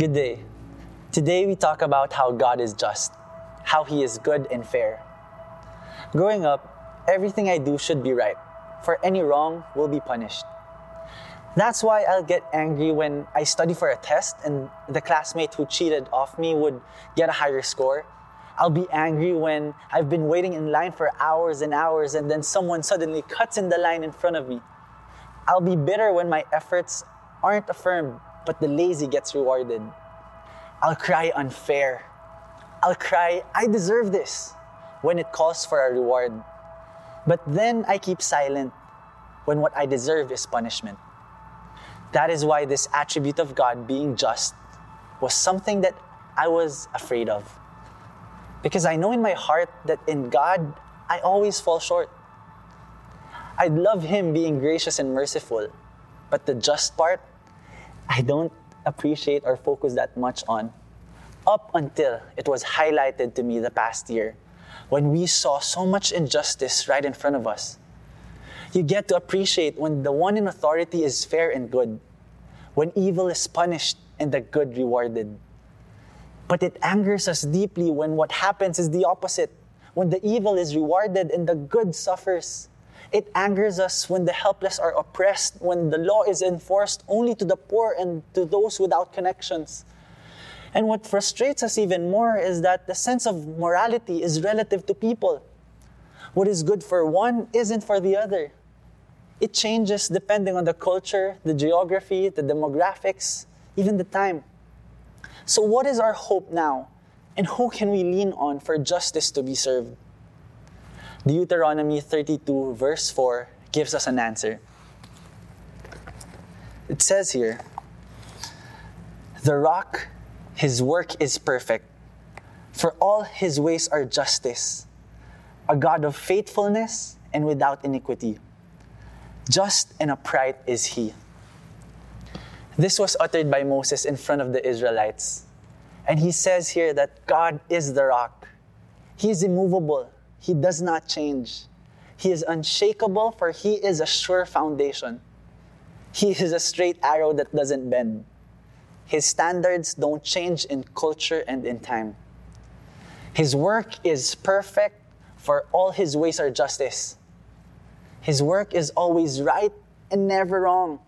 Good day. Today we talk about how God is just, how He is good and fair. Growing up, everything I do should be right, for any wrong will be punished. That's why I'll get angry when I study for a test and the classmate who cheated off me would get a higher score. I'll be angry when I've been waiting in line for hours and hours and then someone suddenly cuts in the line in front of me. I'll be bitter when my efforts aren't affirmed, but the lazy gets rewarded. I'll cry unfair. I'll cry, I deserve this, when it calls for a reward. But then I keep silent when what I deserve is punishment. That is why this attribute of God being just was something that I was afraid of. Because I know in my heart that in God, I always fall short. I love Him being gracious and merciful, but the just part, I don't appreciate or focus that much on. Up until it was highlighted to me the past year when we saw so much injustice right in front of us you get to appreciate when the one in authority is fair and good, when evil is punished and the good rewarded. But it angers us deeply when what happens is the opposite, when the evil is rewarded and the good suffers. It angers us when the helpless are oppressed, when the law is enforced only to the poor and to those without connections. And what frustrates us even more is that the sense of morality is relative to people. What is good for one isn't for the other. It changes depending on the culture, the geography, the demographics, even the time. So, what is our hope now? And who can we lean on for justice to be served? Deuteronomy 32, verse 4, gives us an answer. It says here The rock, his work is perfect, for all his ways are justice, a God of faithfulness and without iniquity. Just and upright is he. This was uttered by Moses in front of the Israelites. And he says here that God is the rock. He is immovable. He does not change. He is unshakable, for he is a sure foundation. He is a straight arrow that doesn't bend. His standards don't change in culture and in time. His work is perfect, for all his ways are justice. His work is always right and never wrong.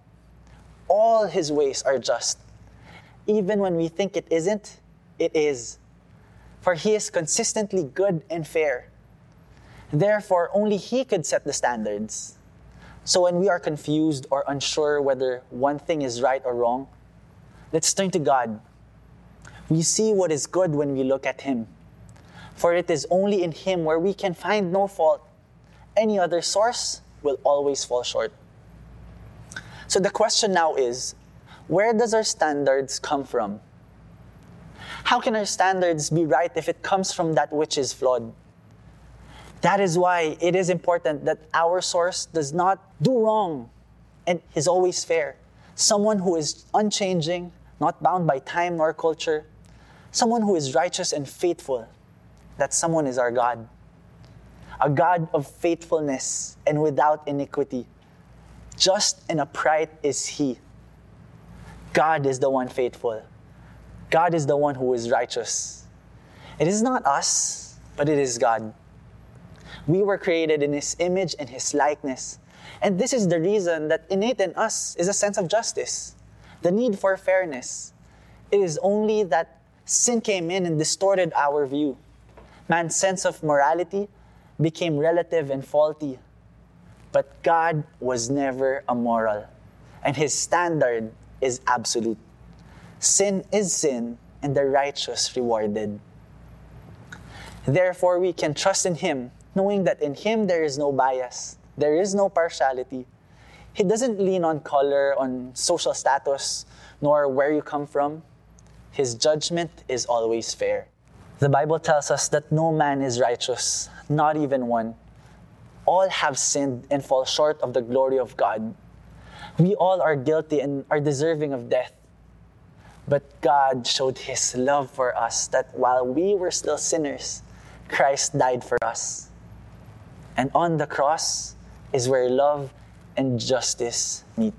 All his ways are just. Even when we think it isn't, it is. For he is consistently good and fair. Therefore, only he could set the standards. So when we are confused or unsure whether one thing is right or wrong, let's turn to God. We see what is good when we look at him. For it is only in him where we can find no fault any other source will always fall short. So the question now is where does our standards come from? How can our standards be right if it comes from that which is flawed? That is why it is important that our source does not do wrong and is always fair. Someone who is unchanging, not bound by time nor culture. Someone who is righteous and faithful. That someone is our God a God of faithfulness and without iniquity. Just and upright is He. God is the one faithful. God is the one who is righteous. It is not us, but it is God. We were created in His image and His likeness. And this is the reason that innate in us is a sense of justice, the need for fairness. It is only that sin came in and distorted our view. Man's sense of morality became relative and faulty. But God was never amoral, and His standard is absolute. Sin is sin, and the righteous rewarded. Therefore, we can trust in Him, knowing that in Him there is no bias, there is no partiality. He doesn't lean on color, on social status, nor where you come from. His judgment is always fair. The Bible tells us that no man is righteous, not even one. All have sinned and fall short of the glory of God. We all are guilty and are deserving of death. But God showed His love for us that while we were still sinners, Christ died for us. And on the cross is where love and justice meet.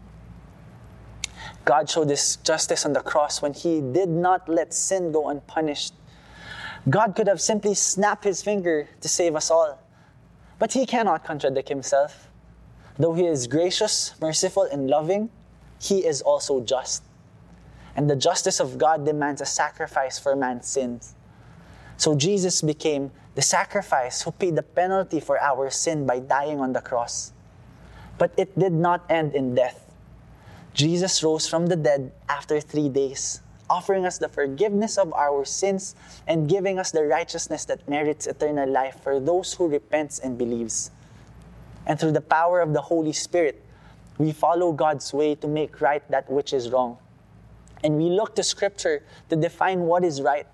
God showed His justice on the cross when He did not let sin go unpunished. God could have simply snapped His finger to save us all, but He cannot contradict Himself. Though He is gracious, merciful, and loving, He is also just. And the justice of God demands a sacrifice for man's sins. So Jesus became the sacrifice who paid the penalty for our sin by dying on the cross. But it did not end in death. Jesus rose from the dead after three days, offering us the forgiveness of our sins and giving us the righteousness that merits eternal life for those who repents and believes. And through the power of the Holy Spirit, we follow God's way to make right that which is wrong. And we look to Scripture to define what is right.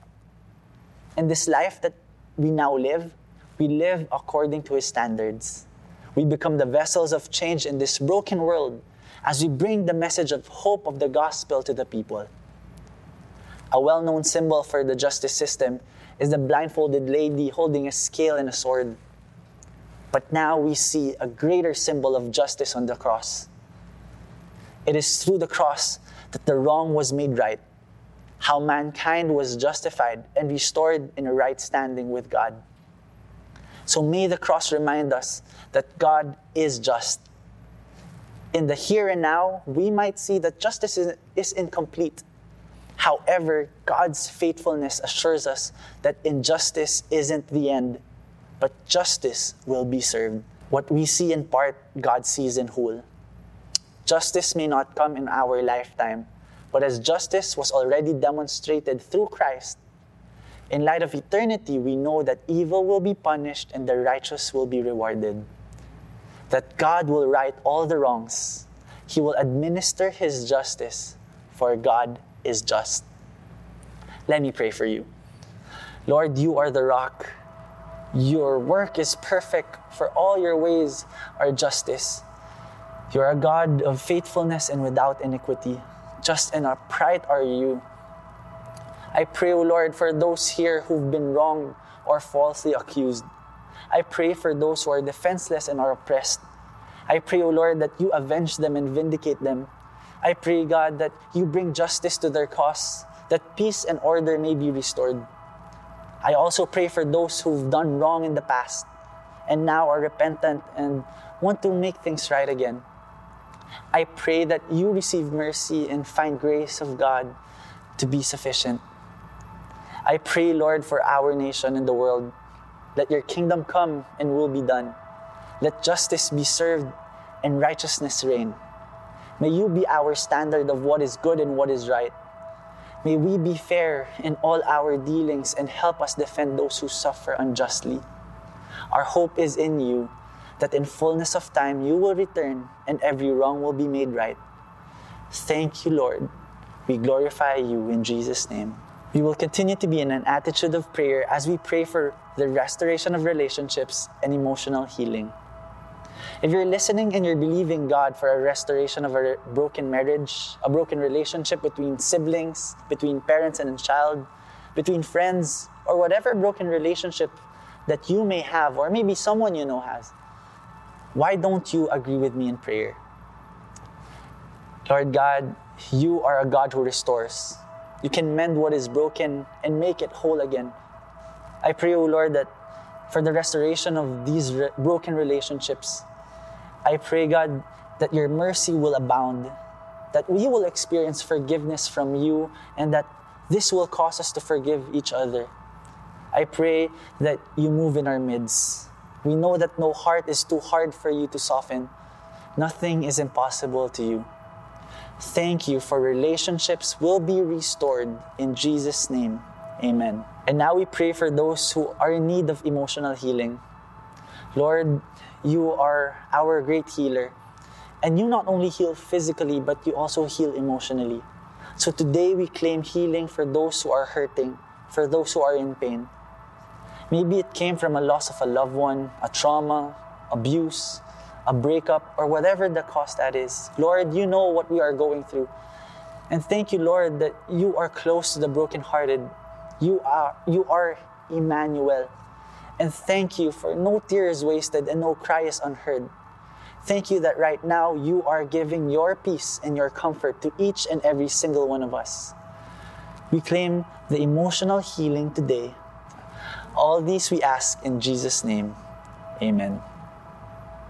And this life that we now live, we live according to His standards. We become the vessels of change in this broken world as we bring the message of hope of the gospel to the people. A well known symbol for the justice system is the blindfolded lady holding a scale and a sword. But now we see a greater symbol of justice on the cross. It is through the cross that the wrong was made right, how mankind was justified and restored in a right standing with God. So may the cross remind us that God is just. In the here and now, we might see that justice is, is incomplete. However, God's faithfulness assures us that injustice isn't the end, but justice will be served. What we see in part, God sees in whole. Justice may not come in our lifetime, but as justice was already demonstrated through Christ, in light of eternity, we know that evil will be punished and the righteous will be rewarded. That God will right all the wrongs. He will administer His justice, for God is just. Let me pray for you. Lord, you are the rock. Your work is perfect, for all your ways are justice. You are a God of faithfulness and without iniquity. Just and upright are you. I pray, O Lord, for those here who've been wronged or falsely accused. I pray for those who are defenseless and are oppressed. I pray, O Lord, that you avenge them and vindicate them. I pray, God, that you bring justice to their cause, that peace and order may be restored. I also pray for those who've done wrong in the past and now are repentant and want to make things right again. I pray that you receive mercy and find grace of God to be sufficient. I pray, Lord, for our nation and the world. Let your kingdom come and will be done. Let justice be served and righteousness reign. May you be our standard of what is good and what is right. May we be fair in all our dealings and help us defend those who suffer unjustly. Our hope is in you that in fullness of time you will return and every wrong will be made right. Thank you, Lord. We glorify you in Jesus' name. We will continue to be in an attitude of prayer as we pray for the restoration of relationships and emotional healing. If you're listening and you're believing God for a restoration of a broken marriage, a broken relationship between siblings, between parents and a child, between friends, or whatever broken relationship that you may have, or maybe someone you know has, why don't you agree with me in prayer? Lord God, you are a God who restores. You can mend what is broken and make it whole again. I pray, O Lord, that for the restoration of these re- broken relationships, I pray, God, that your mercy will abound, that we will experience forgiveness from you, and that this will cause us to forgive each other. I pray that you move in our midst. We know that no heart is too hard for you to soften. Nothing is impossible to you. Thank you for relationships will be restored in Jesus' name. Amen. And now we pray for those who are in need of emotional healing. Lord, you are our great healer. And you not only heal physically, but you also heal emotionally. So today we claim healing for those who are hurting, for those who are in pain. Maybe it came from a loss of a loved one, a trauma, abuse, a breakup, or whatever the cause that is. Lord, you know what we are going through. And thank you, Lord, that you are close to the brokenhearted. You are, you are Emmanuel. And thank you for no tears wasted and no cry is unheard. Thank you that right now you are giving your peace and your comfort to each and every single one of us. We claim the emotional healing today. All these we ask in Jesus' name. Amen.